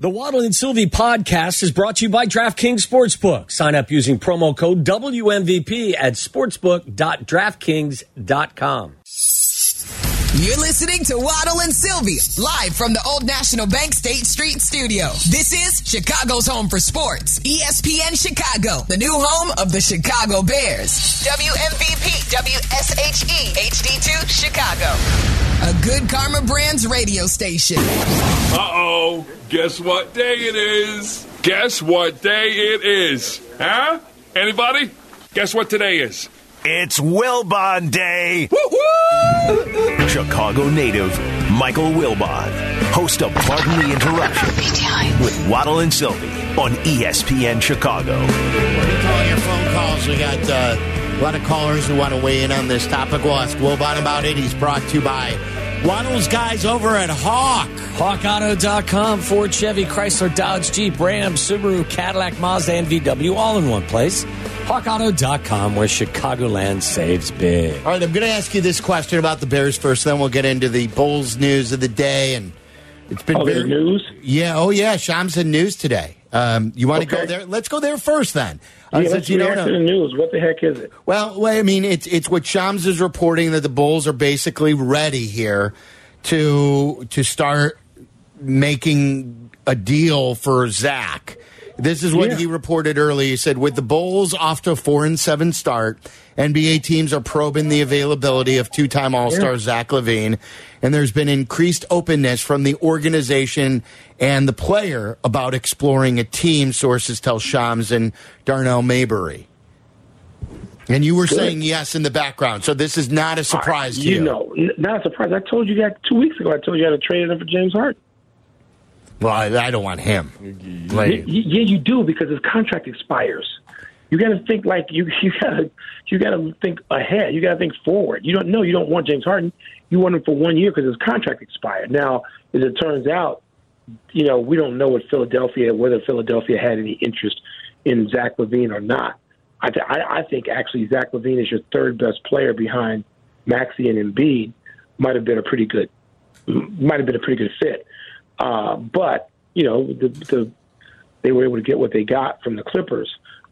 The Waddle and Silvy podcast is brought to you by DraftKings Sportsbook. Sign up using promo code WMVP at sportsbook.draftkings.com. You're listening to Waddle and Silvy, live from the Old National Bank State Street studio. This is Chicago's home for sports. ESPN Chicago, the new home of the Chicago Bears. WMVP, WSHE, HD2, Chicago. A good Karma Brands radio station. Uh oh. Guess what day it is? Guess what day it is? Huh? Anybody? Guess what today is? It's Wilbon Day. Woo-hoo! Chicago native Michael Wilbon, host of Pardon the Interruption with Waddle and Silvy on ESPN Chicago. All your phone calls. We got uh, a lot of callers who want to weigh in on this topic. We'll ask Wilbon about it. He's brought to you by Waddle's guys over at Hawk. HawkAuto.com, Ford, Chevy, Chrysler, Dodge, Jeep, Ram, Subaru, Cadillac, Mazda, and VW all in one place. HawkAuto.com, where Chicagoland saves big. All right, I'm going to ask you this question about the Bears first, then we'll get into the Bulls news of the day. And it's been Oh, very news? Yeah, oh yeah, Shams in news today. Um, you want to go there? Let's go there first, then. Uh, Yeah, since you don't react to the news. What the heck is it? Well, well, I mean, it's it's what Shams is reporting that the Bulls are basically ready here to to start making a deal for Zach. This is what Yeah. he reported early. He said, with the Bulls off to a four and seven start, NBA teams are probing the availability of two time All Star Yeah. Zach LaVine, and there's been increased openness from the organization and the player about exploring a team. Sources tell Shams and Darnell Mayberry. And you were saying yes in the background, so this is not a surprise to you. You know, not a surprise. I told you that two weeks ago. I told you I had to trade it in for James Harden. Well, I, I don't want him. Like, yeah, you do because his contract expires. You got to think like you. You got to. You got to think ahead. You got to think forward. You don't know. You don't want James Harden. You want him for one year because his contract expired. Now, as it turns out, you know we don't know what Philadelphia whether Philadelphia had any interest in Zach LaVine or not. I, th- I, I think actually Zach LaVine is your third best player behind Maxey and Embiid. Might have been a pretty good. Might have been a pretty good fit. Uh, but you know the, the they were able to get what they got from the Clippers.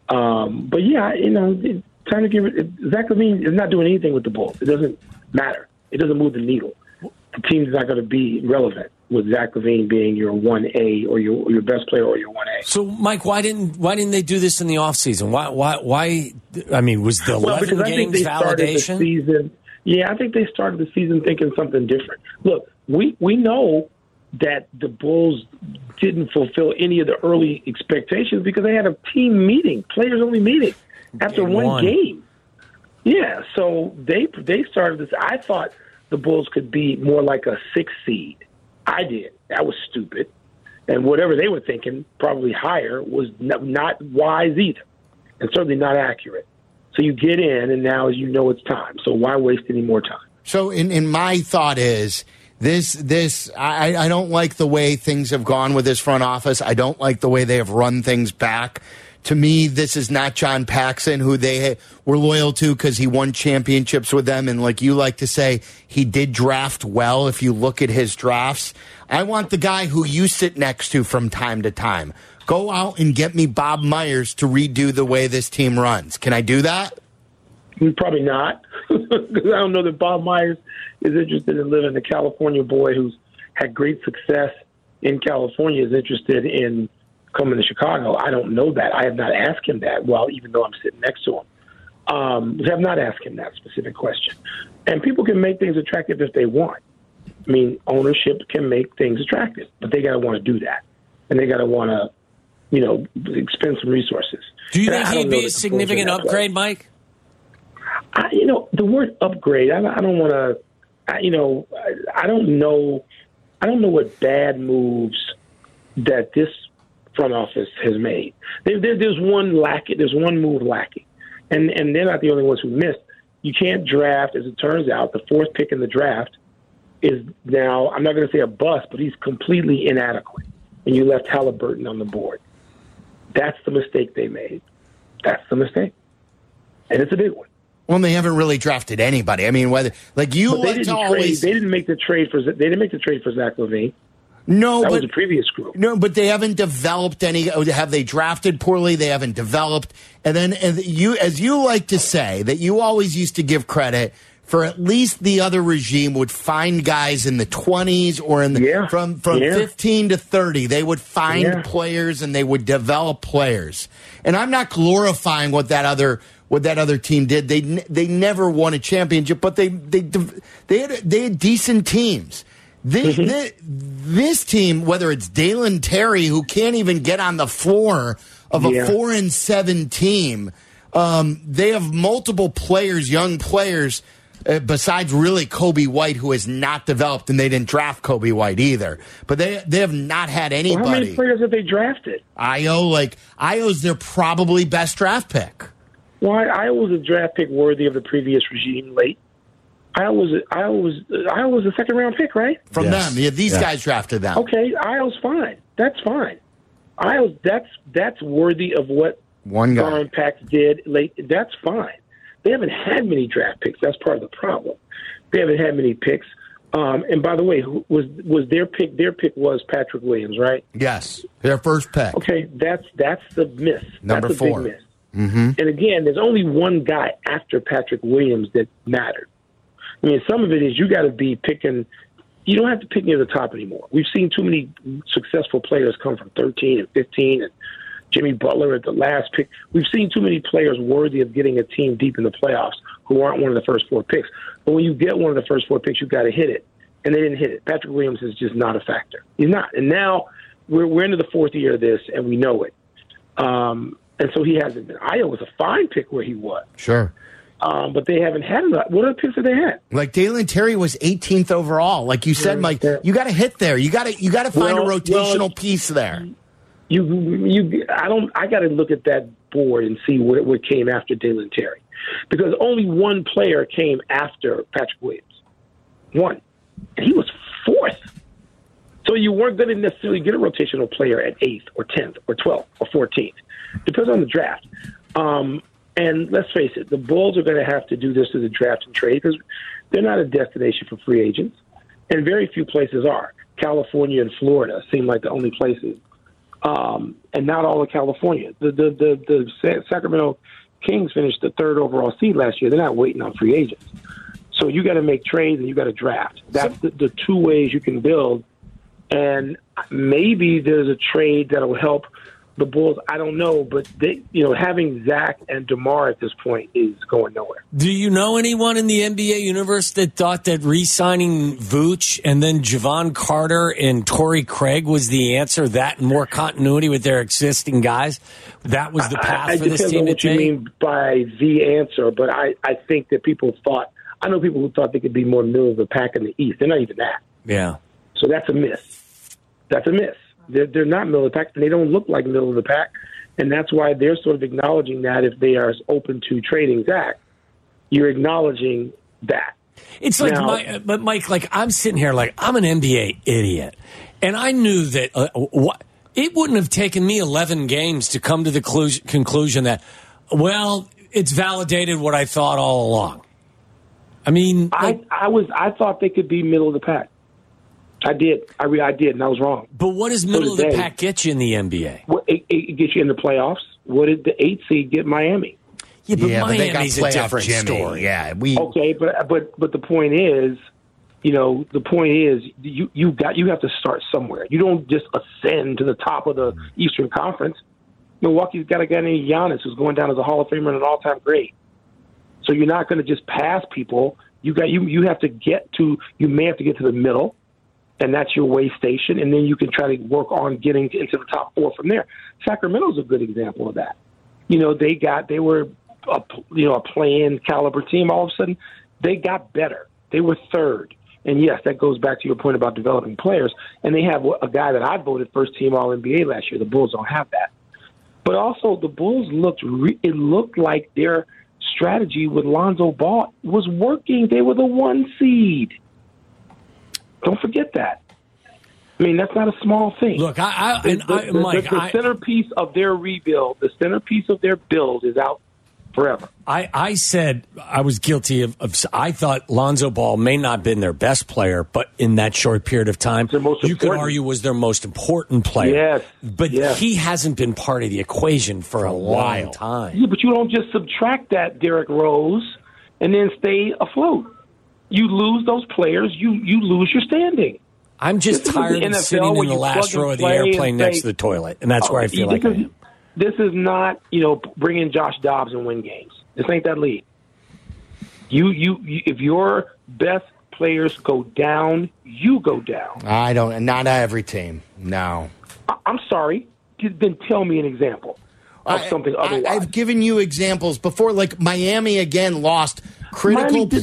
Um, but yeah, you know, it- time to give it. Zach LaVine is not doing anything with the Bulls. It doesn't matter. It doesn't move the needle. The team's not going to be relevant with Zach LaVine being your one A or your your best player or your one A. So, Mike, why didn't why didn't they do this in the offseason? Why why why? I mean, was the Well, eleven because I think games they started the validation? season. Yeah, I think they started the season thinking something different. Look, we we know that the Bulls didn't fulfill any of the early expectations because they had a team meeting, players only meeting after Game one, one. game. Yeah, so they they started this. I thought the Bulls could be more like a six seed. I did. That was stupid, and whatever they were thinking, probably higher, was not, not wise either, and certainly not accurate. So you get in, and now you know it's time. So why waste any more time? So, in, in my thought is this this I, I don't like the way things have gone with this front office. I don't like the way they have run things back. To me, this is not John Paxson, who they were loyal to because he won championships with them. And like you like to say, he did draft well. If you look at his drafts, I want the guy who you sit next to from time to time. Go out and get me Bob Myers to redo the way this team runs. Can I do that? Probably not, because I don't know that Bob Myers is interested in living. The California boy who's had great success in California is interested in coming to Chicago. I don't know that. I have not asked him that. Well, even though I'm sitting next to him, um, I have not asked him that specific question. And people can make things attractive if they want. I mean, ownership can make things attractive, but they got to want to do that, and they got to want to, you know, expend some resources. Do you And think he'd be a the Bulls are significant upgrade, Mike? I, you know, the word upgrade. I, I don't want to. You know, I, I don't know. I don't know what bad moves that this front office has made. There, there, there's one lacking. There's one move lacking, and and they're not the only ones who missed. You can't draft, as it turns out, the fourth pick in the draft is now. I'm not going to say a bust, but he's completely inadequate, and you left Haliburton on the board. That's the mistake they made. That's the mistake, and it's a big one. Well, they haven't really drafted anybody. I mean, whether like you But they like to didn't trade. always They didn't make the trade for. They didn't make the trade for Zach LaVine. No, that but was the previous group. No, but they haven't developed any. Have they drafted poorly? They haven't developed. And then, and you, as you like to say, that you always used to give credit for at least the other regime would find guys in the twenties or in the Yeah. from from Yeah. fifteen to thirty. They would find Yeah. players and they would develop players. And I'm not glorifying what that other what that other team did. They they never won a championship, but they they they had they had decent teams. This, Mm-hmm. this, this team, whether it's Dalen Terry, who can't even get on the floor of a Yeah. four and seven team, um, they have multiple players, young players, uh, besides really Coby White, who has not developed, and they didn't draft Coby White either. But they they have not had Well, how many players have they drafted? Ayo, like Ayo's their probably best draft pick. Why Ayo was a draft pick worthy of the previous regime late. Ayo was Ayo was Ayo was a second round pick, right? From Yes. them, yeah, these Yeah. guys drafted them. Okay, Ayo's fine. That's fine. Ayo that's that's worthy of what One guy. Garland Pax did late. That's fine. They haven't had many draft picks. That's part of the problem. They haven't had many picks. Um, and by the way, who was was their pick? Their pick was Patrick Williams, right? Yes, their first pick. Okay, that's that's the miss. Number that's a four. Big miss. Mm-hmm. And again, there's only one guy after Patrick Williams that mattered. I mean, some of it is you got to be picking. You don't have to pick near the top anymore. We've seen too many successful players come from 13 and 15, and Jimmy Butler at the last pick. We've seen too many players worthy of getting a team deep in the playoffs who aren't one of the first four picks. But when you get one of the first four picks, you've got to hit it, and they didn't hit it. Patrick Williams is just not a factor. He's not. And now we're we're into the fourth year of this, and we know it. Um, and so he hasn't been. Ayo was a fine pick where he was, Sure. um, but they haven't had enough. What other picks have they had? Like Dalen Terry was 18th overall. Like you said, Mike, you got to hit there. You got to you got to find Well, a rotational well, piece there. You, you, I don't. I got to look at that board and see what what came after Dalen Terry, because only one player came after Patrick Williams, one, and he was fourth. So you weren't going to necessarily get a rotational player at eighth or tenth or twelfth or fourteenth. Depends on the draft. Um, and let's face it, the Bulls are going to have to do this to the draft and trade because they're not a destination for free agents, and very few places are. California and Florida seem like the only places um, and not all of California. The the the, the Sacramento Kings finished the third overall seed last year. They're not waiting on free agents. So you got to make trades and you got to draft. That's the, the two ways you can build. And maybe there's a trade that'll help the Bulls. I don't know, but they, you know, having Zach and Demar at this point is going nowhere. Do you know anyone in the NBA universe that thought that re-signing Vooch and then Jevon Carter and Torrey Craig was the answer? That and more continuity with their existing guys. That was the path I, it for this team on what you take. mean by the answer, but I, I think that people thought. I know people who thought they could be more middle of the pack in the East. They're not even that. Yeah. So that's a miss. That's a miss. They're, they're not middle of the pack, and they don't look like middle of the pack. And that's why they're sort of acknowledging that if they are open to trading Zach, you're acknowledging that. It's like, Now- my, but Mike, like I'm sitting here, like I'm an NBA idiot, and I knew that uh, what it wouldn't have taken me 11 games to come to the clu- conclusion that, well, it's validated what I thought all along. I mean, like, I, I was I thought they could be middle of the pack. I did. I re- I did, and I was wrong. but what does middle of the they. pack get you in the NBA? What, it, it gets you in the playoffs. What did the eight seed get Miami? Yeah, but yeah, but they got Miami's a different Jimmy. story. Yeah, we. Okay, but but but the point is, you know, the point is you you got you have to start somewhere. You don't just ascend to the top of the Eastern Conference. Milwaukee's got a guy named Giannis who's going down as a Hall of Famer and an all-time great. So you're not going to just pass people. You got you you have to get to you may have to get to the middle, and that's your way station, and then you can try to work on getting into the top four from there. Sacramento's a good example of that. You know, they got they were a you know a playing caliber team. All of a sudden, they got better. They were third, and yes, that goes back to your point about developing players. And they have a guy that I voted first team All NBA last year. The Bulls don't have that, but also the Bulls looked re- it looked like their strategy with Lonzo Ball was working. They were the one seed. Don't forget that. I mean, that's not a small thing. Look, I, I, The, and the- I Mike, the I, centerpiece of their rebuild, the centerpiece of their build is out forever. I, I said I was guilty of, of. I thought Lonzo Ball may not have been their best player, but in that short period of time, you could argue was their most important player. Yes, but yes. he hasn't been part of the equation for a long time. Yeah, but you don't just subtract that Derrick Rose and then stay afloat. You lose those players, you you lose your standing. I'm just This tired of NFL sitting in the last row of the airplane next to the toilet, and that's where I Oh, feel like this is- am. This is not, you know, bring in Josh Dobbs and win games. This ain't that league. You, you, you if your best players go down, you go down. I don't. Not every team. No. I, I'm sorry. Then tell me an example of something I. I've given you examples before. Like Miami again lost critical players.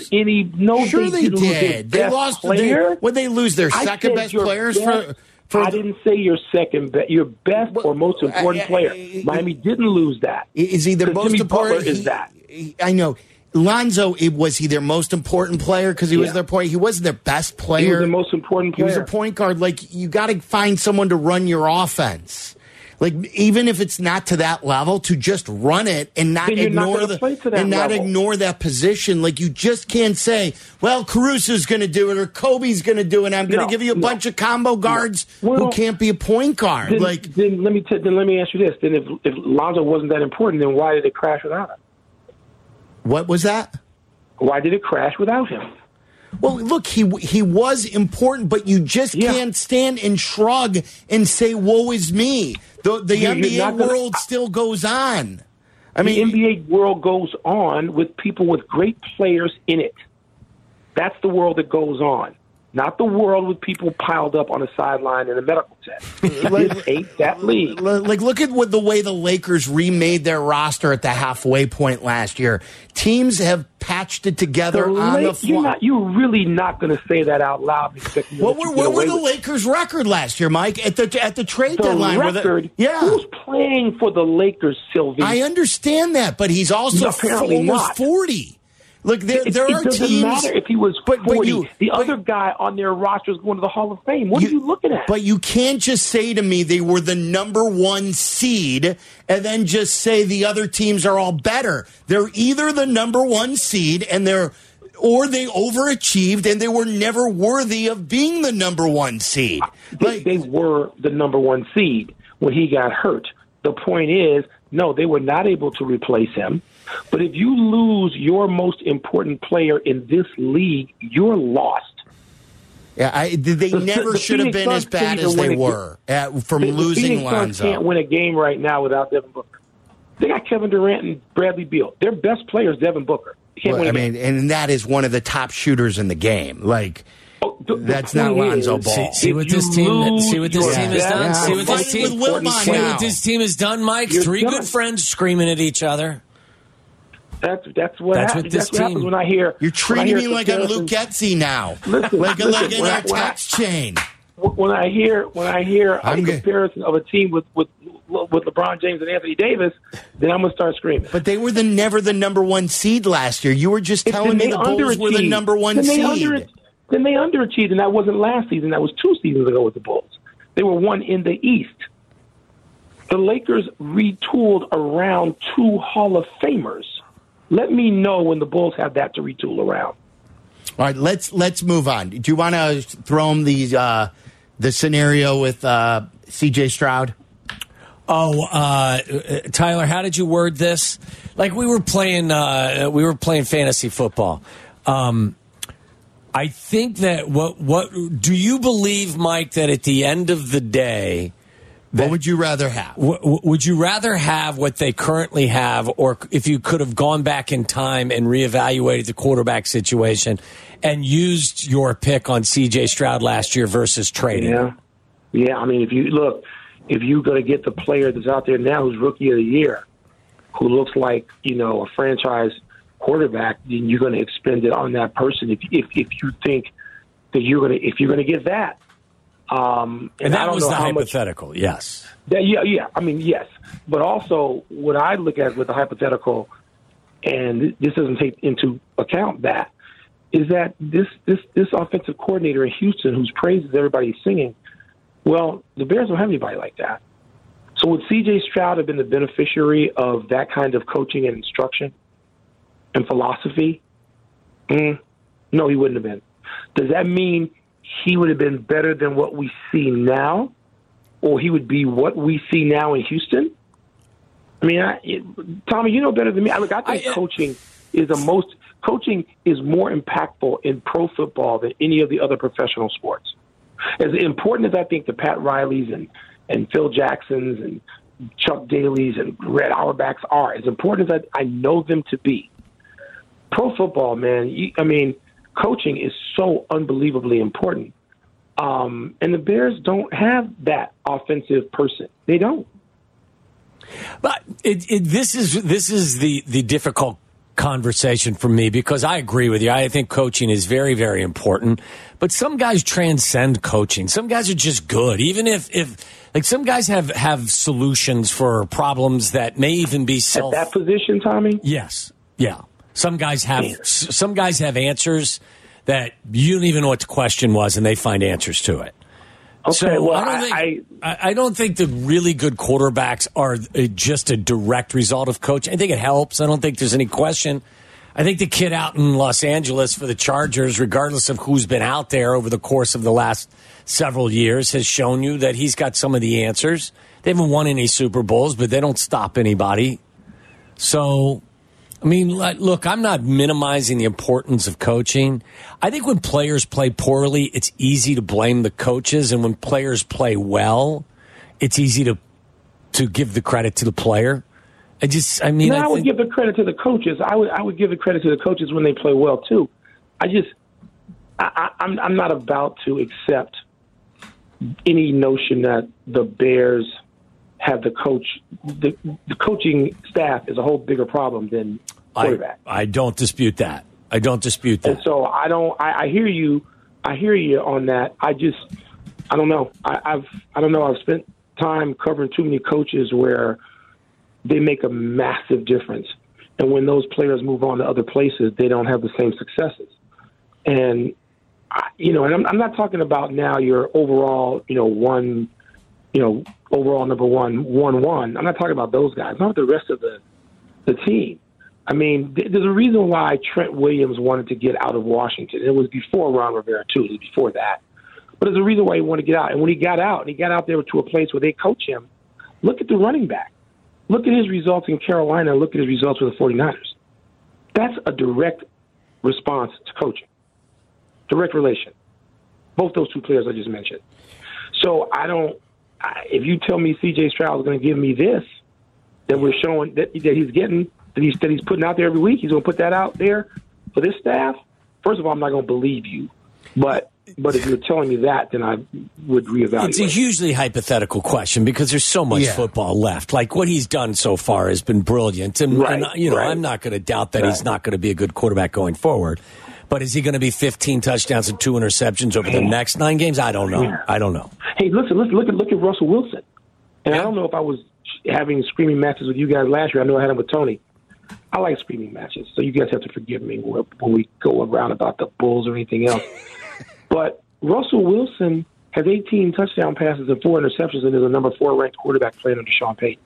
lose any. No, sure they, lose did. They lost. Player. They, would they lose their I second best players best- for? For I didn't say your second best, your best Well, or most important I- I- player. Miami didn't lose that. Is he their most Jimmy important? Butler is that. he- I know. Lonzo, it, was he their most important player because he was their point? He wasn't their best player. He was the most important He was a point guard. Like you got to find someone to run your offense. Like even if it's not to that level, to just run it and not you're not ignore the that and not level. ignore that position. Like you just can't say, "Well, Caruso's going to do it" or "Coby's going to do it." I'm going to No, give you a no. bunch of combo guards Well, who can't be a point guard. Then, like then let me t- then let me ask you this: Then if if Lonzo wasn't that important, then why did it crash without him? what was that? Why did it crash without him? Well, look, he he was important, but you just Yeah. can't stand and shrug and say, "Woe is me." The the NBA gonna- world still goes on. I mean, the NBA world goes on with people with great players in it. That's the world that goes on, not the world with people piled up on a sideline in a medical tent. this ain't that league. like look at what the way the Lakers remade their roster at the halfway point last year. Teams have patched it together The on the Lak- you're not. You're really not going to say that out loud. What were, what were the with. Lakers' record last year, Mike? At the at the trade The deadline, record. the, yeah, Who's playing for the Lakers, Silvy? I understand that, but he's also No, apparently almost forty. Look, there It, there it are doesn't teams. matter if he was but, 40. but you, the but- other guy on their roster is going to the Hall of Fame. What are you looking at? But you can't just say to me they were the number one seed and then just say the other teams are all better. They're either the number one seed and they're or they overachieved and they were never worthy of being the number one seed. they, Like they were the number one seed when he got hurt. The point is, no, they were not able to replace him. But if you lose your most important player in this league, you're lost. yeah, I, they The- never the should have Phoenix been as bad as they were at, from The- the losing Phoenix Suns Lonzo. can't win a game right now without Devin Booker. They got Kevin Durant and Bradley Beal. Their best player is Devin Booker. He can't Well, win I a game. mean, and that is one of the top shooters in the game. Like Oh, the- the that's not point Lonzo is, Ball. See, see what this team lose see what this your team has best done. See what this team with Wilbon see what this team has done, Mike. You're Three done. good friends screaming at each other. That's that's what That's happens. what this that's what happens when I hear. You're treating hear me like I'm Luke Getsy now, Listen, like, listen, like in when I- our when I- chain. when I hear when I hear I'm a good. comparison of a team with with with LeBron James and Anthony Davis, then I'm gonna start screaming. But they were the never the number one seed last year. You were just If- telling me the Bulls were the number one then seed. under- then they underachieved, and that wasn't last season. That was two seasons ago with the Bulls. They were one in the East. The Lakers retooled around two Hall of Famers. Let me know when the Bulls have that to retool around. All right, let's let's move on. Do you want to throw him the uh, the scenario with uh, C.J. Stroud? Oh, uh, Tyler, how did you word this? Like we were playing, uh, we were playing fantasy football. Um, I think that what what do you believe, Mike? That at the end of the day, What would you rather have? w- w- would you rather have what they currently have, or if you could have gone back in time and reevaluated the quarterback situation and used your pick on C.J. Stroud last year versus trading? Yeah, yeah. I mean, if you look, if you're going to get the player that's out there now who's rookie of the year, who looks like you know a franchise quarterback, then you're going to expend it on that person. If if if you think that you're going to if you're going to get that, um, And I that was the how much. hypothetical. Yes. That, yeah, yeah. I mean, yes, but also what I look at with the hypothetical, and this doesn't take into account that, is that this this this offensive coordinator in Houston, whose praises everybody's singing, well, the Bears don't have anybody like that. So would C.J. Stroud have been the beneficiary of that kind of coaching and instruction and philosophy? Mm, no, he wouldn't have been. Does that mean he would have been better than what we see now, or he would be what we see now in Houston? I mean, I, it, Tommy, you know better than me. I, look, I think I- uh, coaching is the most coaching is more impactful in pro football than any of the other professional sports. As important as I think the Pat Rileys and and Phil Jacksons and Chuck Daly's and Red Auerbachs are, as important as I, I know them to be, pro football, man. You, I mean, coaching is so unbelievably important. Um, and the Bears don't have that offensive person. They don't. But it, it, this is this is the the difficult conversation for me because I agree with you. I think coaching is very very important, but some guys transcend coaching. Some guys are just good, even if if like some guys have have solutions for problems that may even be At that position, Tommy, Yes, yeah. Some guys have some guys have answers that you don't even know what the question was, and they find answers to it. Okay, so well, I don't I- think I, I don't think the really good quarterbacks are uh, just a direct result of coaching. I think it helps. I don't think there's any question. I think the kid out in Los Angeles for the Chargers, regardless of who's been out there over the course of the last several years, has shown you that he's got some of the answers. They haven't won any Super Bowls, but they don't stop anybody. So, I mean, look, I'm not minimizing the importance of coaching. I think when players play poorly, it's easy to blame the coaches, and when players play well, it's easy to to give the credit to the player. I just, I mean, No, I I, would think- give the credit to the coaches. I would I would give the credit to the coaches when they play well too. I just I, I, I'm I'm not about to accept any notion that the Bears have the coach the, the coaching staff is a whole bigger problem than I, quarterback. I don't dispute that. I don't dispute And that. so I don't. I, I hear you. I hear you on that. I just. I don't know. I, I've. I don't know. I've spent time covering too many coaches where they make a massive difference, and when those players move on to other places, they don't have the same successes. And I, you know, and I'm, I'm not talking about now your overall, you know, one, you know, overall number one, one one. I'm not talking about those guys. Not the rest of the the team. I mean, th- there's a reason why Trent Williams wanted to get out of Washington. It was before Ron Rivera too. It was before that. But there's a reason why he wanted to get out. And when he got out, and he got out there to a place where they coach him, look at the running back. Look at his results in Carolina. Look at his results with the 49ers. That's a direct response to coaching. Direct relation. Both those two players I just mentioned. So I don't. I, if you tell me C.J. Stroud is going to give me this, that we're showing that, that he's getting, that he's that he's putting out there every week, he's going to put that out there for this staff. First of all, I'm not going to believe you, but but if you're telling me that, then I would reevaluate. It's a hugely hypothetical question because there's so much Yeah. football left. Like what he's done so far has been brilliant, and, Right, and, you know right. I'm not going to doubt that he's not going to be a good quarterback going forward. But is he going to be 15 touchdowns and two interceptions over the next nine games? I don't know. Yeah. I don't know. Hey, listen, listen, look at look at Russell Wilson. And I don't know if I was having screaming matches with you guys last year. I know I had them with Tony. I like screaming matches, so you guys have to forgive me when when we go around about the Bulls or anything else. but Russell Wilson has 18 touchdown passes and four interceptions, and is a number four ranked quarterback playing under Sean Payton.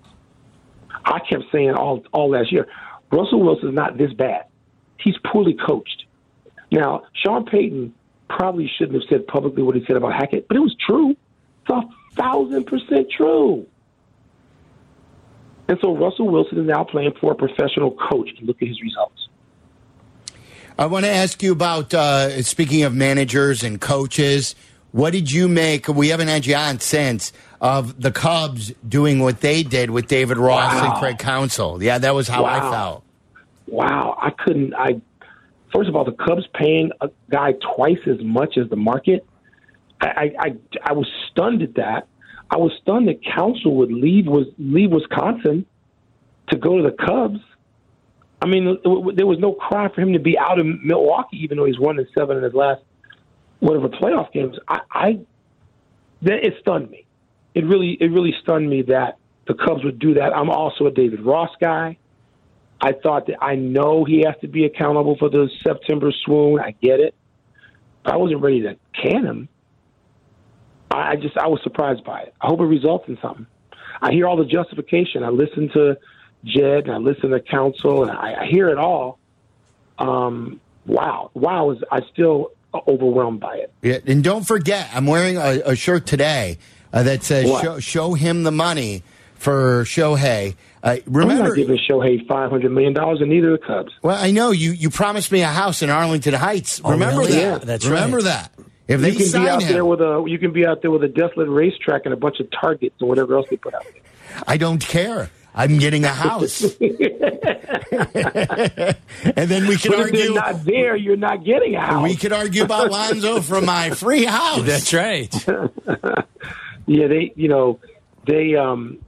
I kept saying all all last year, Russell Wilson's not this bad. He's poorly coached. Now, Sean Payton probably shouldn't have said publicly what he said about Hackett, but it was true. It's a thousand percent true. And so Russell Wilson is now playing for a professional coach. And look at his results. I want to ask you about uh, speaking of managers and coaches. What did you make? We haven't had you on since of the Cubs doing what they did with David Ross and Craig Counsell. Yeah, that was how I felt. Wow, I couldn't. I first of all, the Cubs paying a guy twice as much as the market. I I, I, was stunned at that. I was stunned that Counsell would leave was leave Wisconsin to go to the Cubs. I mean, there was no cry for him to be out in Milwaukee, even though he's one and seven in his last whatever playoff games. I, I that it stunned me. It really it really stunned me that the Cubs would do that. I'm also a David Ross guy. I thought that I know he has to be accountable for the September swoon. I get it. But I wasn't ready to can him. I just I was surprised by it. I hope it results in something. I hear all the justification. I listen to Jed and I listen to Counsell and I, I hear it all. Um, wow, wow! Is I still overwhelmed by it. Yeah, and don't forget, I'm wearing a, a shirt today uh, that says show, "Show him the money for Shohei." Uh, I'm remember, not giving Shohei five hundred million dollars, and neither the Cubs. well, I know you. You promised me a house in Arlington Heights. Oh, remember really? that? Yeah, that's remember right. that. If You they can be out him, there with a you can be out there with a desolate racetrack and a bunch of targets and whatever else they put out there. I don't care. I'm getting a house, and then we can But if they're not there, you're not getting a house. We could argue about Lonzo from my free house. That's right. Yeah, they, you know, they, um,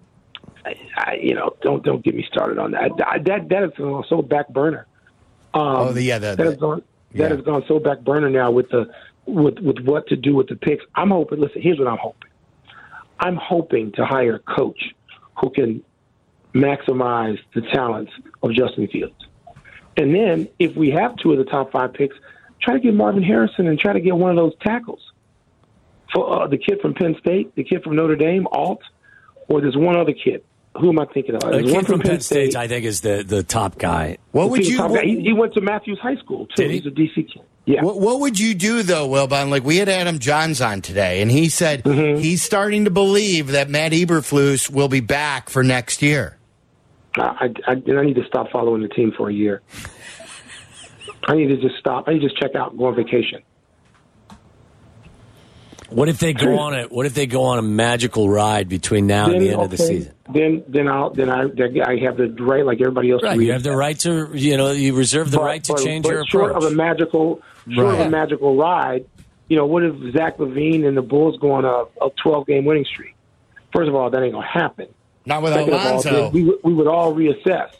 I, I, you know, don't don't get me started on that. I, that that is so back burner. Um, Oh, the- yeah, the- that has gone yeah. that has gone so back burner now with the with with what to do with the picks. I'm hoping. Listen, here's what I'm hoping. I'm hoping to hire a coach who can maximize the talents of Justin Fields, and then if we have two of the top five picks, try to get Marvin Harrison and try to get one of those tackles for uh, the kid from Penn State, the kid from Notre Dame, Alt, or there's one other kid. Who am I thinking of? The There's kid one from Penn State, I think, is the, the top guy. What would you? top What. He, he went to Matthews High School too. Did he? He's a DC kid. Yeah. what, what would you do though, Wilbon? Like we had Adam Jahns on today, and he said Mm-hmm. he's starting to believe that Matt Eberflus will be back for next year. I, I, I need to stop following the team for a year. I need to just stop. I need to just check out and go on vacation. What if they go on it? What if they go on a magical ride between now and the end of the season? Then, then I'll, then I, then I have the right, like everybody else. to Right, you have the right to, you know, you reserve the But- right to but- change but your short approach. of a magical, short of a magical ride. You know, what if Zach LaVine and the Bulls go on a, a 12 game winning streak? First of all, that ain't gonna happen. Not with Second of all, we, would- we would all reassess.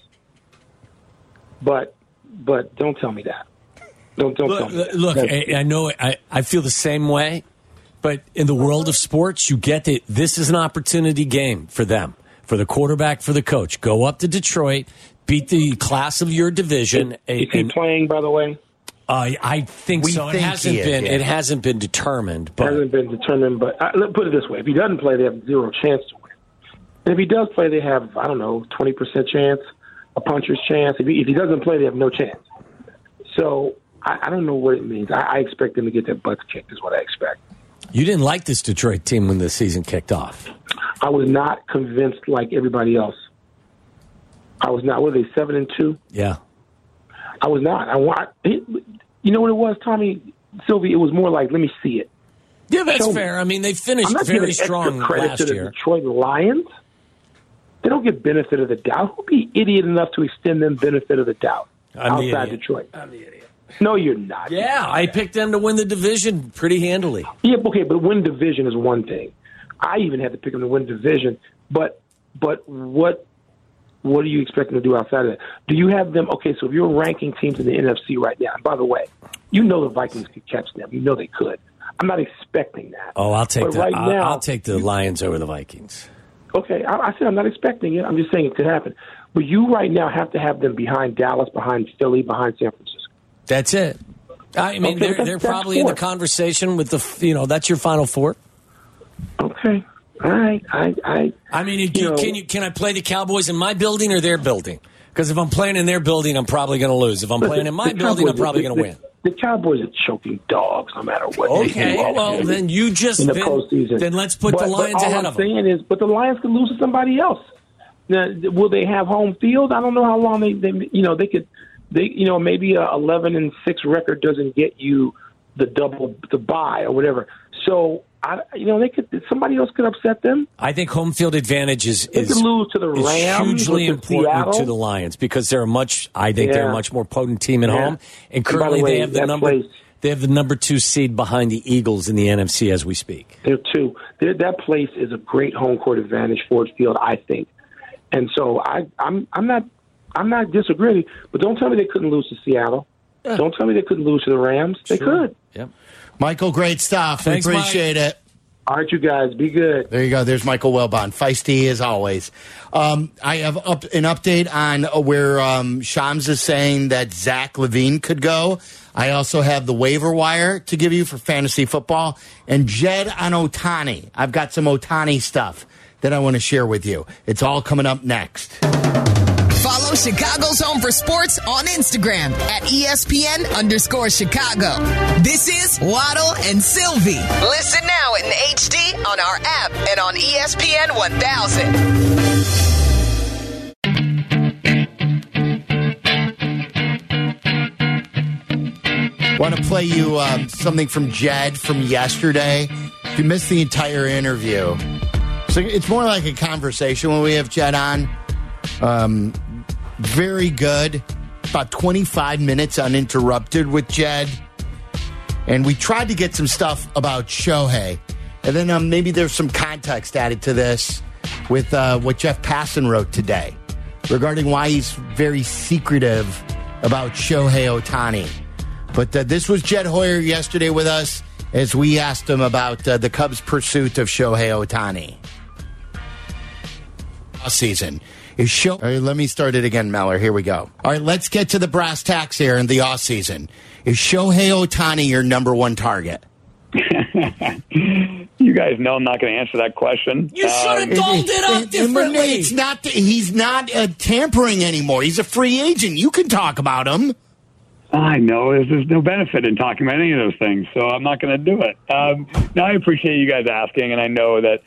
But, but don't tell me that. Don't don't tell Look, me. that. look That's- I, I know I, I feel the same way, but in the world of sports, you get that this is an opportunity game for them, for the quarterback, for the coach. Go up to Detroit, beat the class of your division, Is and, he playing, by the way? uh, I think We so. think it hasn't he is, been. yeah. It hasn't been determined, but hasn't been determined. But uh, let's put it this way: if he doesn't play, they have zero chance to win. And if he does play, they have I don't know twenty percent chance, a puncher's chance. If he, if he doesn't play, they have no chance. So I, I don't know what it means. I, I expect them to get their butts kicked. Is what I expect. You didn't like this Detroit team when the season kicked off. I was not convinced like everybody else. I was not. Were they seven and two? Yeah. I was not. I want. You know what it was, Tommy Silvy? It was more like, let me see it. Yeah, that's Show me. fair. I mean, they finished very strong credit last to the year. Detroit Lions. They don't get benefit of the doubt. Who'd be idiot enough to extend them benefit of the doubt I'm the outside idiot. Detroit? I'm the idiot. No, you're not. Yeah, I picked them to win the division pretty handily. Yeah, okay, but win division is one thing. I even had to pick them to win division, but but what what do you expect them to do outside of that? Do you have them? Okay, so if you're ranking teams in the NFC right now, and by the way, you know the Vikings could catch them. You know they could. I'm not expecting that. Oh, I'll take But the right I'll, now- I'll take the Lions over the Vikings. Okay, I, I said I'm not expecting it. I'm just saying it could happen. But you right now have to have them behind Dallas, behind Philly, behind San Francisco. That's it. I mean, Okay, they're, they're probably in the conversation with the, you know, that's your final four. Okay, all right. I, I, I mean, can You know- can, you, can I play the Cowboys in my building or their building? Because if I'm playing in their building, I'm probably going to lose. If I'm playing in my building, I'm probably going to win. The Cowboys are choking dogs, no matter what. they Okay, well then you just in the then, postseason. then let's put But- the Lions ahead I'm of them. saying is, but the Lions could lose to somebody else. Now, will they have home field? I don't know how long they, they you know, they could, they, you know, maybe a 11 and six record doesn't get you the double, the buy or whatever. So, I, you know, they could, somebody else could upset them. I think home field advantage is They is, lose to the Rams hugely important Seattle. to the Lions because they're a much. I think they're a much more potent team at Yeah. home, And and the currently way, they have the number. place- they have the number two seed behind the Eagles in the NFC as we speak. There too. There, that place is a great home court advantage, Ford Field, I think. And so I, I'm, I'm not, I'm not disagreeing. But don't tell me they couldn't lose to Seattle. Don't tell me they couldn't lose to the Rams. They could. Yep. Michael, great stuff. Thanks, we Mike. appreciate it. All right, you guys, be good. There you go. There's Michael Wilbon, feisty as always. Um, I have up, an update on uh, where um, Shams is saying that Zach LaVine could go. I also have the waiver wire to give you for fantasy football and Jed on Ohtani. I've got some Ohtani stuff that I want to share with you. It's all coming up next. Follow Chicago's Home for Sports on Instagram at ESPN underscore Chicago. This is Waddle and Silvy. Listen now in HD on our app and on ESPN 1000. Want to play you um, something from Jed from yesterday? If you missed the entire interview, so it's more like a conversation when we have Jed on. Um, very good, about 25 minutes uninterrupted with Jed, and we tried to get some stuff about Shohei, and then um, maybe there's some context added to this with uh, what Jeff Passan wrote today regarding why he's very secretive about Shohei Ohtani. But uh, this was Jed Hoyer yesterday with us as we asked him about uh, the Cubs' pursuit of Shohei Ohtani. Season is show. All right, let me start it again, Meller. Here we go. All right, let's get to the brass tacks here in the off season. Is Shohei Ohtani your number one target? you guys know I'm not going to answer that question. You should have dolled it up differently. It's not. He's not uh, tampering anymore. He's a free agent. You can talk about him. I know there's, there's no benefit in talking about any of those things, so I'm not going to do it. Um, now I appreciate you guys asking, and I know that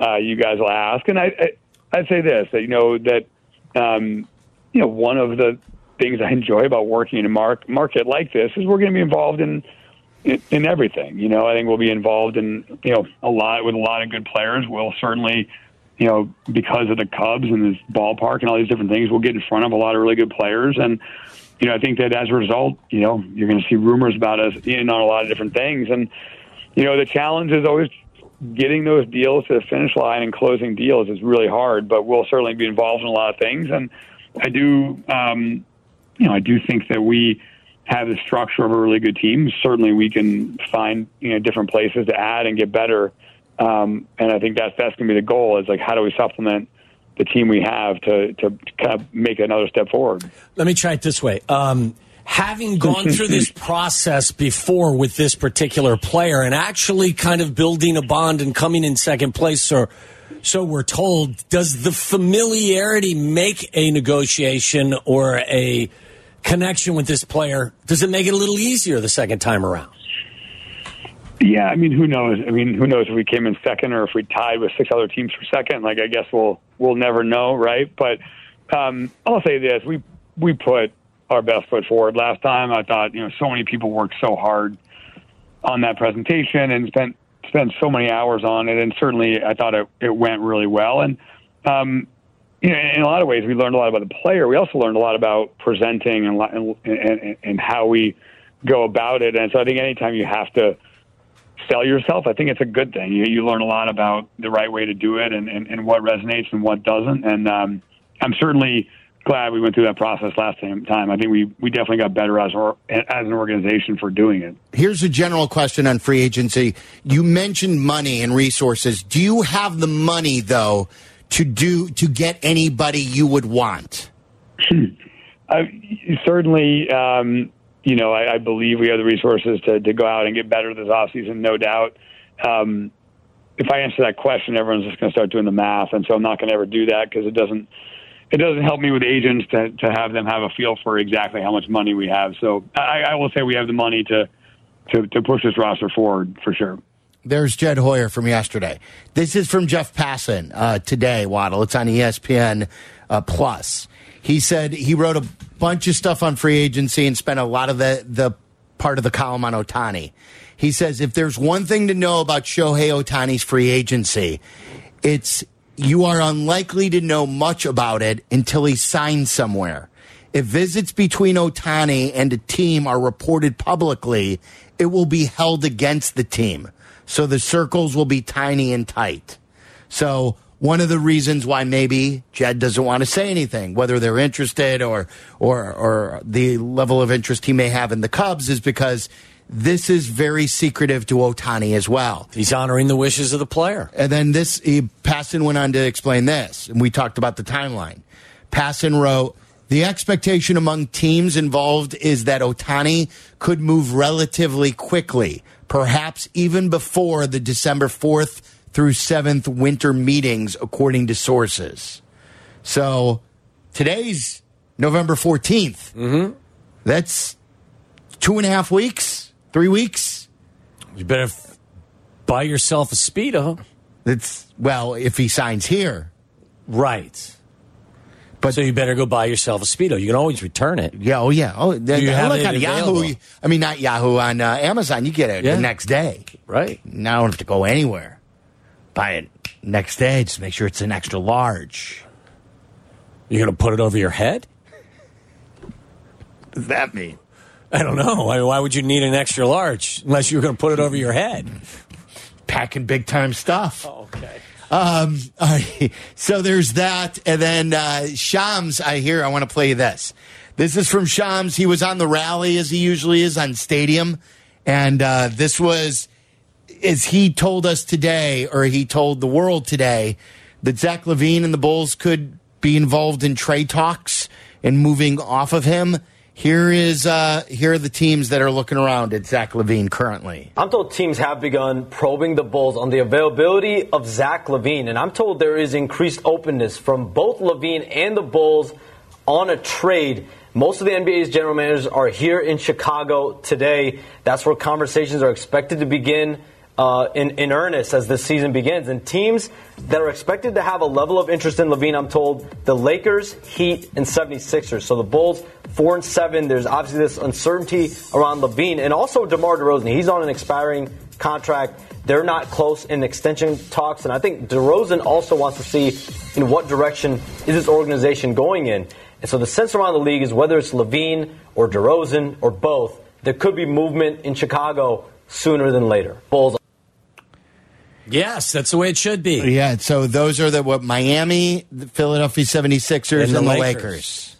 uh, you guys will ask. And I, I I'd say this that you know that um, you know one of the things I enjoy about working in a mark, market like this is we're going to be involved in, in in everything. You know, I think we'll be involved in you know a lot with a lot of good players. We'll certainly you know because of the Cubs and this ballpark and all these different things, we'll get in front of a lot of really good players and you know, I think that as a result, you know, you're going to see rumors about us in on a lot of different things. And, you know, the challenge is always getting those deals to the finish line and closing deals is really hard, but we'll certainly be involved in a lot of things. And I do, um, you know, I do think that we have the structure of a really good team. Certainly we can find, you know, different places to add and get better. Um, and I think that's, that's going to be the goal is like, how do we supplement the team we have to to kind of make another step forward. Let me try it this way. Um, having gone through this process before with this particular player and actually kind of building a bond and coming in second place, or so we're told, does the familiarity make a negotiation or a connection with this player? Does it make it a little easier the second time around? Yeah, I mean, who knows? I mean, who knows if we came in second or if we tied with six other teams for second? Like, I guess we'll we'll never know, right? But um, I'll say this: we we put our best foot forward last time. I thought, you know, so many people worked so hard on that presentation and spent spent so many hours on it, and certainly I thought it it went really well. And um, you know, in a lot of ways, we learned a lot about the player. We also learned a lot about presenting and and, and, and how we go about it. And so I think anytime you have to sell yourself, I think it's a good thing. You, you learn a lot about the right way to do it and, and, and what resonates and what doesn't. And um, I'm certainly glad we went through that process last time. I think we, we definitely got better as, or, as an organization for doing it. Here's a general question on free agency. You mentioned money and resources. Do you have the money, though, to do to get anybody you would want? I, certainly, um, you know, I, I believe we have the resources to, to go out and get better this offseason, no doubt. Um, if I answer that question, everyone's just going to start doing the math, and so I'm not going to ever do that because it doesn't it doesn't help me with agents to to have them have a feel for exactly how much money we have. So I, I will say we have the money to to to push this roster forward for sure. There's Jed Hoyer from yesterday. This is from Jeff Passan uh, today, Waddle. It's on ESPN uh, Plus. He said he wrote a bunch of stuff on free agency and spent a lot of the, the part of the column on Ohtani. He says if there's one thing to know about Shohei Ohtani's free agency, it's you are unlikely to know much about it until he signs somewhere. If visits between Ohtani and a team are reported publicly, it will be held against the team. So the circles will be tiny and tight. So one of the reasons why maybe Jed doesn't want to say anything, whether they're interested or or or the level of interest he may have in the Cubs, is because this is very secretive to Ohtani as well. He's honoring the wishes of the player. And then this, he, Passan went on to explain this, and we talked about the timeline. Passan wrote, the expectation among teams involved is that Ohtani could move relatively quickly, perhaps even before the December 4th through 7th winter meetings, according to sources. So today's November 14th. Mm-hmm. That's two and a half weeks, three weeks. You better f- buy yourself a Speedo. It's, well, if he signs here. Right. But So you better go buy yourself a Speedo. You can always return it. Yeah, oh yeah. Oh, then, you have look it on available? Yahoo. I mean, not Yahoo on uh, Amazon. You get it Yeah. the next day. Right. Now I don't have to go anywhere. Buy it next day. Just make sure it's an extra large. You're going to put it over your head? What does that mean? I don't know. Why, why would you need an extra large unless you were going to put it over your head? Packing big time stuff. Okay. Um, right. So there's that. And then uh, Shams, I hear, I want to play you this. This is from Shams. He was on the rally as he usually is on Stadium. And uh, this was, as he told us today, or he told the world today, that Zach LaVine and the Bulls could be involved in trade talks and moving off of him. Here is uh, here are the teams that are looking around at Zach LaVine currently. I'm told teams have begun probing the Bulls on the availability of Zach LaVine, and I'm told there is increased openness from both LaVine and the Bulls on a trade. Most of the NBA's general managers are here in Chicago today. That's where conversations are expected to begin uh, in, in earnest as the season begins. And teams that are expected to have a level of interest in LaVine, I'm told, the Lakers, Heat, and 76ers. So the Bulls, 4 and 7. There's obviously this uncertainty around LaVine and also DeMar DeRozan. He's on an expiring contract. They're not close in extension talks. And I think DeRozan also wants to see in what direction is this organization going in. And so the sense around the league is whether it's LaVine or DeRozan or both, there could be movement in Chicago sooner than later. Bulls Yes, that's the way it should be. Yeah, so those are the what Miami, the Philadelphia 76ers and, And the the Lakers. Lakers.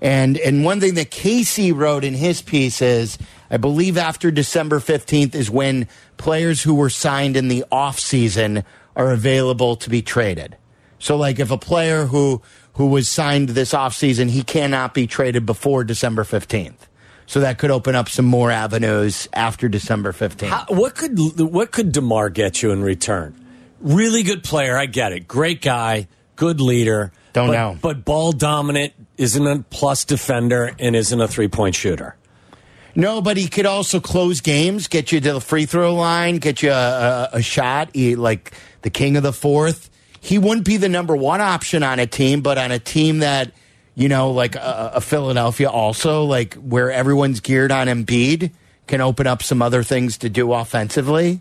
And and one thing that Casey wrote in his piece is I believe after December 15th is when players who were signed in the offseason are available to be traded. So like if a player who who was signed this offseason, he cannot be traded before December 15th. So that could open up some more avenues after December 15th. How, what could what could Demar get you in return? Really good player, I get it. Great guy, good leader. Don't but, know. but ball dominant, isn't a plus defender, and isn't a three point shooter. No, but he could also close games, get you to the free throw line, get you a, a, a shot, he, like the king of the fourth. He wouldn't be the number one option on a team, but on a team that, you know, like a, a Philadelphia also, like where everyone's geared on Embiid, can open up some other things to do offensively.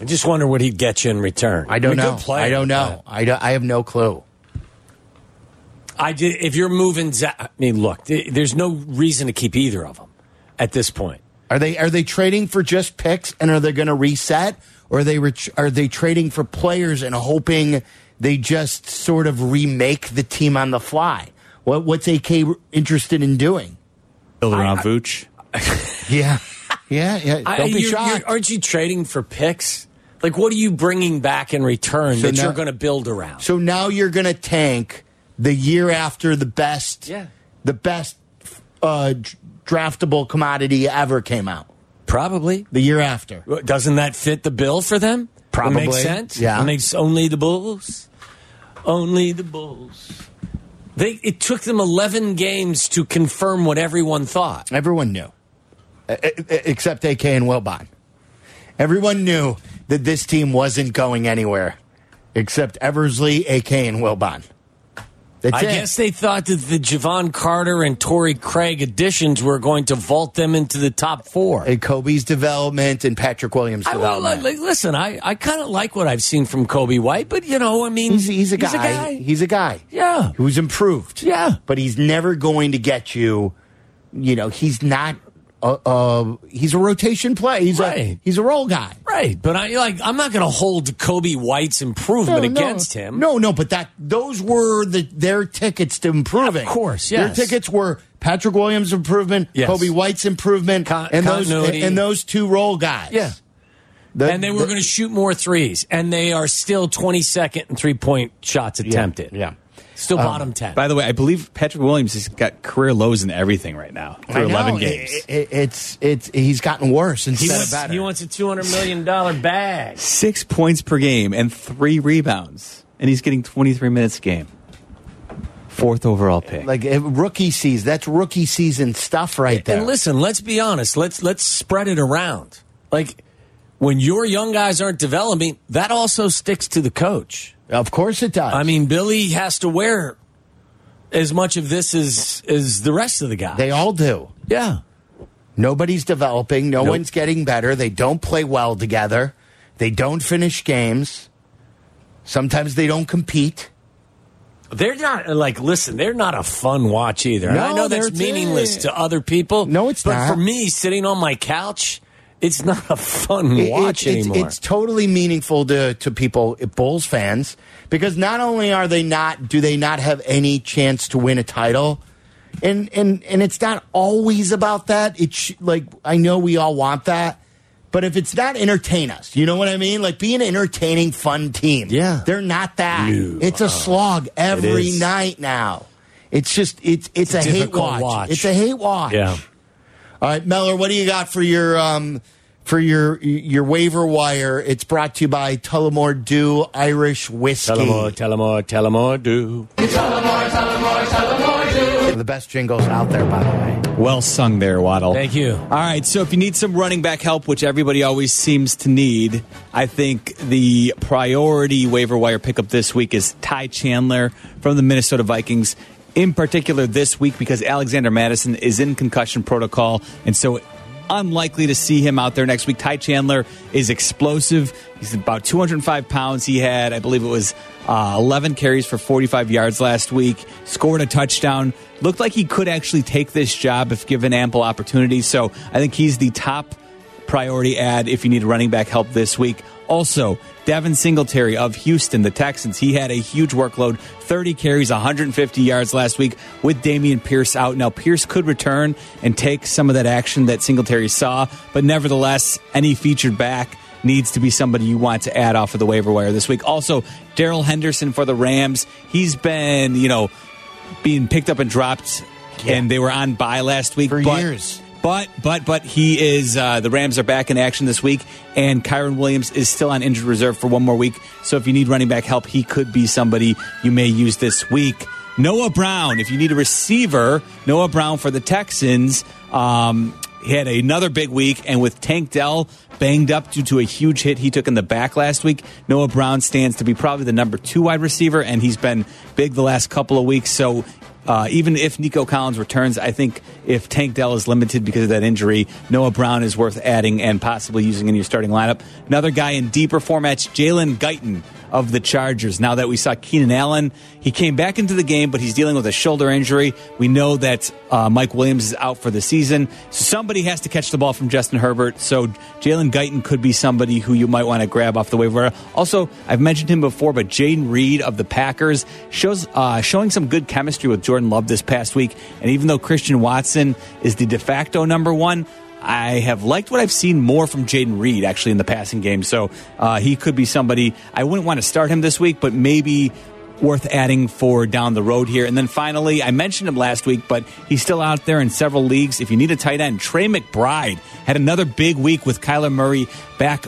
I just wonder what he'd get you in return. I don't mean, know. I don't know. I, don't, I have no clue. I did, if you're moving, Zach, I mean, look, th- there's no reason to keep either of them at this point. Are they are they trading for just picks and are they going to reset or are they ret- are they trading for players and hoping they just sort of remake the team on the fly? What what's AK interested in doing? Build around Vooch. Yeah, yeah, yeah. Don't be you're- shocked. you're- aren't you trading for picks? Like, what are you bringing back in return So that now- you're going to build around? so now you're going to tank the year after the best, Yeah. the best uh, draftable commodity ever came out. Probably. The year after. Doesn't that fit the bill for them? Probably. It makes sense. Yeah. It makes only the Bulls. Only the Bulls. They it took them 11 games to confirm what everyone thought. Everyone knew, except AK and Wilbon. Everyone knew that this team wasn't going anywhere, except Eversley, AK, and Wilbon. That's I it. guess they thought that the Jevon Carter and Torrey Craig additions were going to vault them into the top four. And Coby's development and Patrick Williams' I, development. like, listen, I, I kind of like what I've seen from Coby White, but you know, I mean, he's, he's a guy. He's a guy. Yeah. Who's improved. Yeah. But he's never going to get you, you know, he's not, uh, uh, he's a rotation play. He's a, Right. he's a role guy. Right, but I like I'm not going to hold Coby White's improvement No, no. against him. No, no, but that those were the their tickets to improving. Of course, yes. Their tickets were Patrick Williams' improvement, Yes. Coby White's improvement, Con- and those and those two role guys. Yeah. The- and they were the- going to shoot more threes, and they are still 22nd in three point shots yeah, attempted. Yeah. Still um, bottom 10. By the way, I believe Patrick Williams has got career lows in everything right now I through 11 games. it- it's it's he's gotten worse he, instead of better. he wants a $200 million bag. Six points per game and three rebounds, and he's getting 23 minutes a game. Fourth overall pick. like rookie season. That's rookie season stuff right there. And listen, let's be honest. Let's let's spread it around. Like when your young guys aren't developing, that also sticks to the coach. of course it does. I mean, Billy has to wear as much of this as as the rest of the guys. they all do. yeah. Nobody's developing. No Nope. one's getting better. They don't play well together. They don't finish games. Sometimes they don't compete. They're not like listen. They're not a fun watch either. No, I know that's meaningless to other people. No, it's but not. for me, sitting on my couch, it's not a fun It- watch it's, anymore. It's totally meaningful to, to people, Bulls fans, because not only are they not, do they not have any chance to win a title, and and and it's not always about that. It's like I know we all want that, but if it's not entertain us, you know what I mean? Like be an entertaining, fun team. Yeah. they're not that. No. It's a uh, slog every night now. It's just it's it's, It's a, a hate watch. watch. It's a hate watch. yeah. All right, Meller, what do you got for your um for your your waiver wire? It's brought to you by Tullamore Dew Irish Whiskey. Tullamore, Tullamore, more, tell 'em more, tell 'em more, do. The best jingles out there, by the way. Well sung there, Waddle. Thank you. All right, so if you need some running back help, which everybody always seems to need, I think the priority waiver wire pickup this week is Ty Chandler from the Minnesota Vikings. In particular, this week because Alexander Mattison is in concussion protocol, and so unlikely to see him out there next week. Ty Chandler is explosive. He's about 205 pounds. He had, I believe it was uh, 11 carries for 45 yards last week, scored a touchdown. Looked like he could actually take this job if given ample opportunity. So I think he's the top priority ad if you need running back help this week. Also, Devin Singletary of Houston, the Texans, he had a huge workload 30 carries, 150 yards last week with Dameon Pierce out. Now, Pierce could return and take some of that action that Singletary saw, but nevertheless, any featured back needs to be somebody you want to add off of the waiver wire this week. Also, Darrell Henderson for the Rams, he's been, you know, being picked up and dropped, and they were on bye last week For but- years. But but but he is uh, the Rams are back in action this week, and Kyren Williams is still on injured reserve for one more week. So if you need running back help, he could be somebody you may use this week. Noah Brown, if you need a receiver, Noah Brown for the Texans. Um, he had another big week, and with Tank Dell banged up due to a huge hit he took in the back last week, Noah Brown stands to be probably the number two wide receiver, and he's been big the last couple of weeks. So uh, even if Nico Collins returns, I think if Tank Dell is limited because of that injury, Noah Brown is worth adding and possibly using in your starting lineup. Another guy in deeper formats, Jalen Guyton of the Chargers. Now that we saw Keenan Allen, he came back into the game, but he's dealing with a shoulder injury. We know that uh, Mike Williams is out for the season. So somebody has to catch the ball from Justin Herbert. So Jalen Guyton could be somebody who you might want to grab off the waiver. Also, I've mentioned him before, but Jayden Reed of the Packers shows uh, showing some good chemistry with Jordan Love this past week. And even though Christian Watson is the de facto number one, I have liked what I've seen more from Jayden Reed actually in the passing game. So uh, he could be somebody I wouldn't want to start him this week, but maybe worth adding for down the road here. And then finally, I mentioned him last week, but he's still out there in several leagues. If you need a tight end, Trey McBride had another big week with Kyler Murray back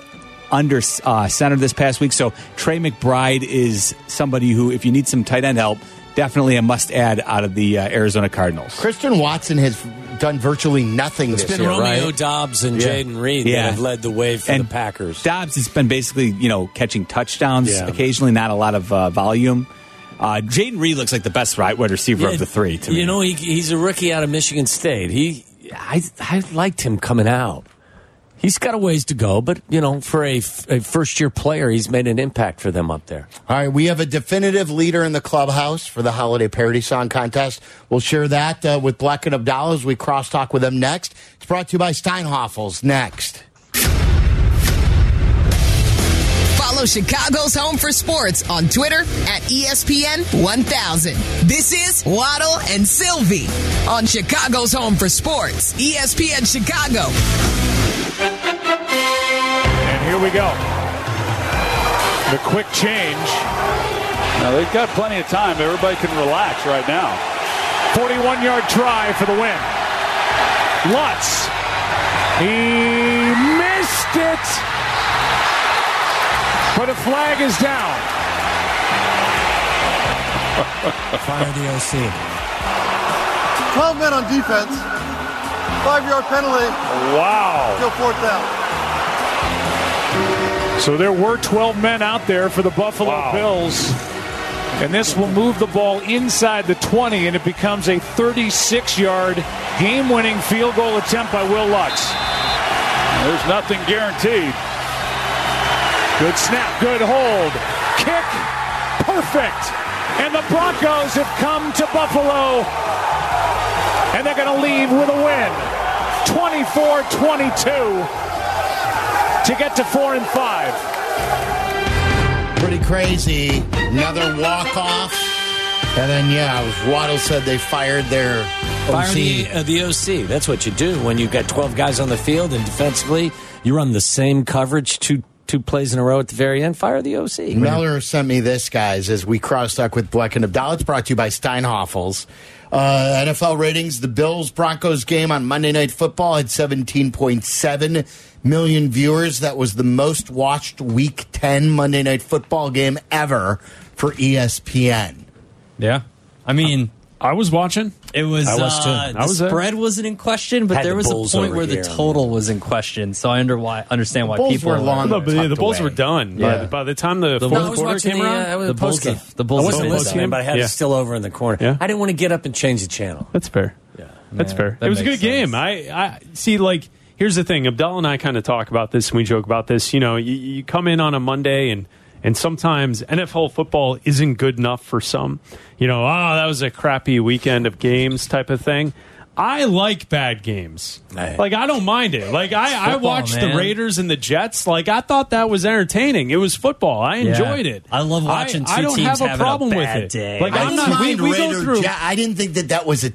under uh, center this past week. So Trey McBride is somebody who, if you need some tight end help, definitely a must add out of the uh, Arizona Cardinals. Christian Watson has done virtually nothing It's this been year, Romeo right? Doubs and Yeah. Jayden Reed Yeah. that have led the way for And the Packers. Doubs has been basically, you know, catching touchdowns Yeah. occasionally, not a lot of uh, volume. Uh, Jayden Reed looks like the best right wide receiver Yeah, of the three to you me. know, he, he's a rookie out of Michigan State. He, I, I liked him coming out. He's got a ways to go, but you know, for a, f- a first year player, he's made an impact for them up there. All right, we have a definitive leader in the clubhouse for the holiday parody song contest. We'll share that uh, with Bleck and Abdallah as we crosstalk with them next. It's brought to you by Steinhafels. Next. Follow Chicago's Home for Sports on Twitter at ESPN 1000. This is Waddle and Silvy on Chicago's Home for Sports, ESPN Chicago. And here we go. The quick change. Now, they've got plenty of time. Everybody can relax right now. 41 yard try for the win. Lutz. He missed it. But a flag is down. Fire the OC. 12 men on defense. Five yard penalty. Wow. Still fourth down. So there were 12 men out there for the Buffalo Wow. Bills. And this will move the ball inside the 20, and it becomes a 36 yard game winning field goal attempt by Wil Lutz. There's nothing guaranteed. Good snap, good hold. Kick, perfect. And the Broncos have come to Buffalo. And they're going to leave with a win 24 22 to get to 4 and 5. Pretty crazy. Another walk off. And then, yeah, as Waddle said, they fired their Fire OC. the, uh, the OC. That's what you do when you've got 12 guys on the field and defensively you run the same coverage two two plays in a row at the very end. Fire the OC. Meller sent me this, guys, as we cross talk with Bleck and Abdallah. It's brought to you by Steinhafels. Uh, NFL ratings the Bills Broncos game on Monday Night Football had 17.7 million viewers. That was the most watched Week 10 Monday Night Football game ever for ESPN. Yeah. I mean, I was watching. It was, I was, too. uh, I was the there. spread wasn't in question, but Had there the was a point over where the here. total was in question. So I under why, understand why Bulls people were long. No, but the, the Bulls away. were done. Yeah. By, by the time the, The fourth Bulls- No, I was quarter watching came the, around, uh, The the Bulls post game. have- the Bulls I wasn't have- listening, but I had Yeah. it still over in the corner. Yeah. I didn't want to get up and change the channel. That's fair. Yeah. That's Yeah, fair. that It was a good makes game. I, I see. Like, here's the thing. Abdullah and I kind of talk about this, and we joke about this. You know, you, you come in on a Monday, and and sometimes NFL football isn't good enough for some. You know, oh, that was a crappy weekend of games, type of thing. I like bad games. Hey. Like I don't mind it. Like I, I watched man. the Raiders and the Jets. Like I thought that was entertaining. It was football. I enjoyed it. I love watching I, I two don't teams have a having a problem bad with it. day. Like I I'm didn't not. We, mind we go through. Ja- I didn't think that that was a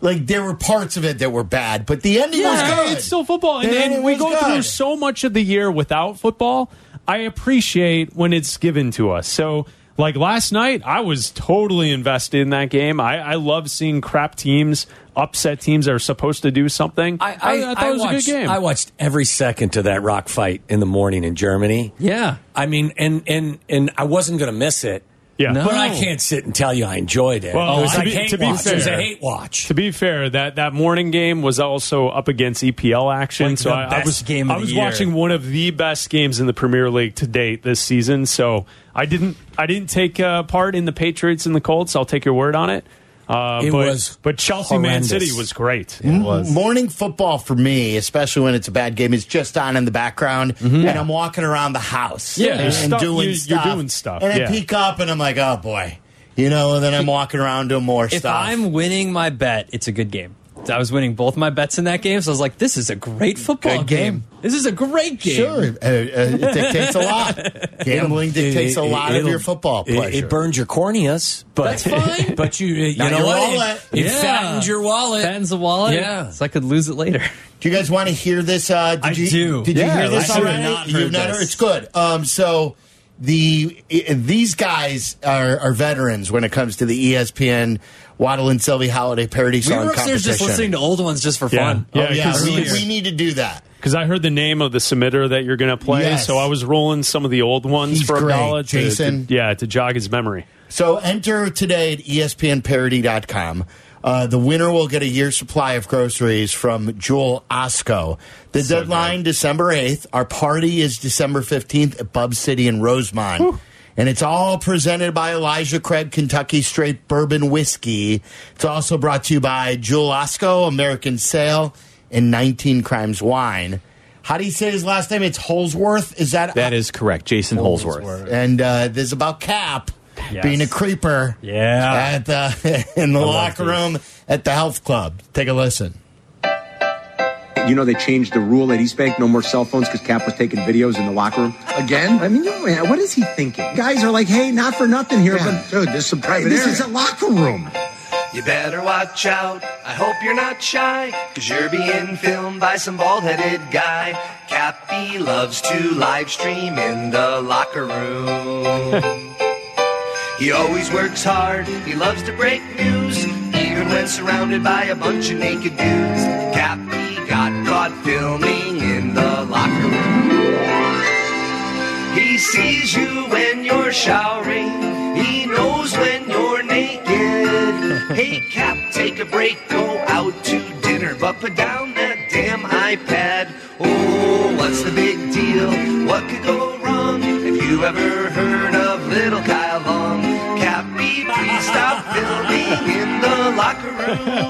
like there were parts of it that were bad, but the ending was good. it's still football, and, The and ending we was go through so much of the year without football. I appreciate when it's given to us. So, like last night, I was totally invested in that game. I, I love seeing crap teams upset teams that are supposed to do something. I, I, I thought it was watched, a good game. I watched every second to that rock fight in the morning in Germany. Yeah. I mean, and and and I wasn't going to miss it. Yeah, No. But I can't sit and tell you I enjoyed it. Well, it was to like be- hate to be watch. It was a hate watch. To be fair, that, that morning game was also up against EPL action, Like so the I, I was game of I the was year. watching one of the best games in the Premier League to date this season. So I didn't I didn't take uh, part in the Patriots and the Colts. I'll take your word on it. Uh, It but, was but Chelsea Man. City was great. It was. Morning football for me, especially when it's a bad game, is just on in the background, and I'm walking around the house, Yeah, and, there's and stuff- doing you- you're stuff. doing stuff, and I peek up, and I'm like, oh boy, you know. And then I'm walking around doing more If stuff. I'm winning my bet, it's a good game. I was winning both my bets in that game, so I was like, "This is a great football Good game. This is a great game." Sure, uh, uh, it dictates a lot. Gambling dictates a lot of It'll- your football it- pleasure. It, burns your corneas, but That's fine. but you you Not know what? wallet. It, it Yeah. fattens your wallet. Fattens the wallet. Yeah. so I could lose it later. Do you guys want to hear this? Uh, did I you, do. Did you hear this I have already? not heard You've not heard. It's good. Um, so the i- these guys are, are veterans when it comes to the ESPN Waddle and Silvy holiday parody We song were upstairs competition. just listening to old ones just for Yeah. fun. Yeah, Oh, yeah, 'cause we, we need to do that. Because I heard the name of the submitter that you're going to play, Yes. so I was rolling some of the old ones He's for great. Abdallah to, Jason. to- yeah, to jog his memory. So enter today at espnparody.com. Uh, the winner will get a year's supply of groceries from Jewel Osco. The deadline, December 8th. Our party is December 15th at Bub City in Rosemont. And it's all presented by Elijah Craig Kentucky Straight Bourbon Whiskey. It's also brought to you by Jewel Osco, American Sale, and 19 Crimes Wine. How do you say his last name? It's Holsworth? Is that That is correct. Jason Holsworth. and uh, this is about Cap Yes. being a creeper. Yeah. at the uh, in the locker room at the health club. Take a listen. You know, they changed the rule at East Bank no more cell phones because Cap was taking videos in the locker room. Again? I mean, you know, what is he thinking? Guys are like, hey, not for nothing here, but dude, this is some private This is a locker room. You better watch out. I hope you're not shy, cause you're being filmed by some bald headed guy. Cappy loves to live stream in the locker room. He always works hard, he loves to break news, even when surrounded by a bunch of naked dudes. Cappy got caught filming in the locker room. He sees you when you're showering, he knows when you're naked. Hey, Cap, take a break, go out to dinner, but put down the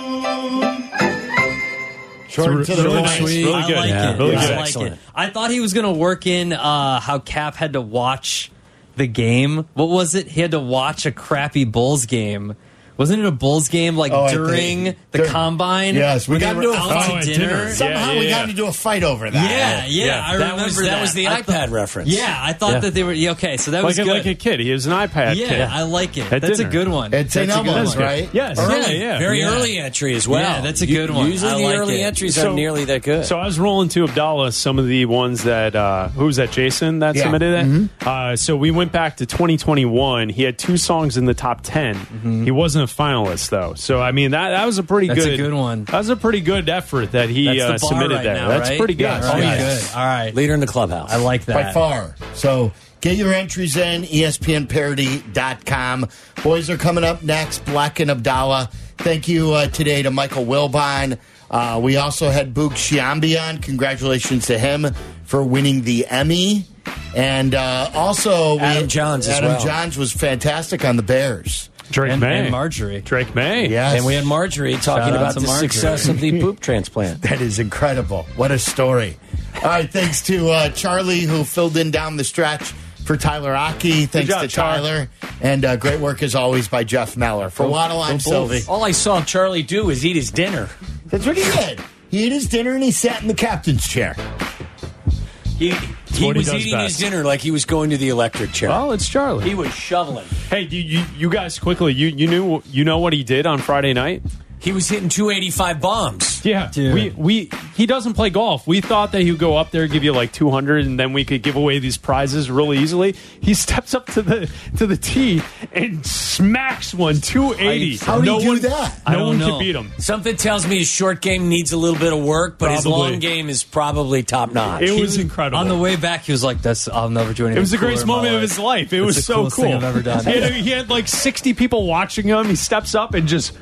locker. Short to the Really point. sweet. I like it. Really I good. like Excellent. it. I thought he was going to work in uh, how Cap had to watch the game. What was it? He had to watch a crappy Bulls game. Wasn't it a Bulls game like Oh, at the- during the, dur- combine? Yes, we when got into a fight. to dinner. Somehow Yeah, we yeah. got into a fight over that. Yeah, yeah, Yeah. I That remember was- that. that was the I iPad reference. Yeah, I thought Yeah. that they were yeah, okay. So that like was a, good. like a kid. He was an iPad yeah, kid. I like it. At That's dinner. a good one. It's St. That's a good Elmo's, one. right? Yes, Early, yeah, yeah. very Yeah. early entry as well. Yeah, that's a good one. Usually I the like early it. entries So- aren't nearly that good. So I was rolling to Abdallah some of the ones that uh, who was that? Jason that submitted it. Mm-hmm. Uh, so we went back to 2021. He had two songs in the top 10 He wasn't a finalist though. So I mean that that was a pretty. That's a good good one. That was a pretty good effort that he That's the uh, bar submitted right there. now, That's right? pretty good. Yes, All right, yes. good. All right. Leader in the clubhouse. I like that. by far. So get your entries in, espnparody.com. Boys are coming up next, Bleck and Abdallah. Thank you uh, today to Michael Wilbon. Uh, we also had Boog Sciambi on. Congratulations to him for winning the Emmy. And uh, also, we- Adam Jahns as Adam well. Jahns was fantastic on the Bears. Drake And, May. and Marjorie. Drake Maye. Yes. And we had Marjorie talking about the Marjorie. success of the poop transplant. That is incredible. What a story. All right, thanks to uh, Charlie who filled in down the stretch for Tyler Aki. Thanks job, to Char. Tyler. And uh, great work as always by Jeff Meller. For Waddle, I'm Silvy. All I saw Charlie do was eat his dinner. That's what he did. He ate his dinner and he sat in the captain's chair. He, he what he was does eating best. his dinner like he was going to the electric chair. Oh, it's Charlie. He was shoveling. Hey, you, you, you guys quickly. You you knew you know what he did on Friday night? He was hitting 285 bombs. Yeah, Dude. we we he doesn't play golf. We thought that he would go up there, give you like two hundred, and then we could give away these prizes really easily. He steps up to the to the tee and smacks one two eighty. How did he do that? I No don't one know. could beat him. Something tells me his short game needs a little bit of work, but his long game is probably top notch. It He was incredible. On the way back, he was like, "That's I'll never do anything." It was the greatest in my moment of his life. It That's was the so cool. thing I've ever done. He had, he had like sixty people watching him. He steps up and just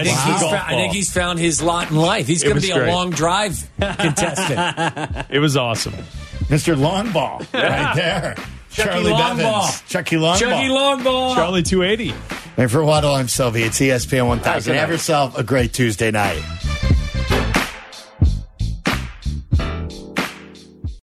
I think, the he's golf fa- I think he's found his lot in life. He's going to be great. a long drive contestant. It was awesome. Mr. Longball, right there. Chucky Charlie Longball. Bevins. Chucky Longball. Chucky Longball. Charlie two eighty. And for Waddle, I'm Silvy. It's ESPN 1000. Have yourself a great Tuesday night.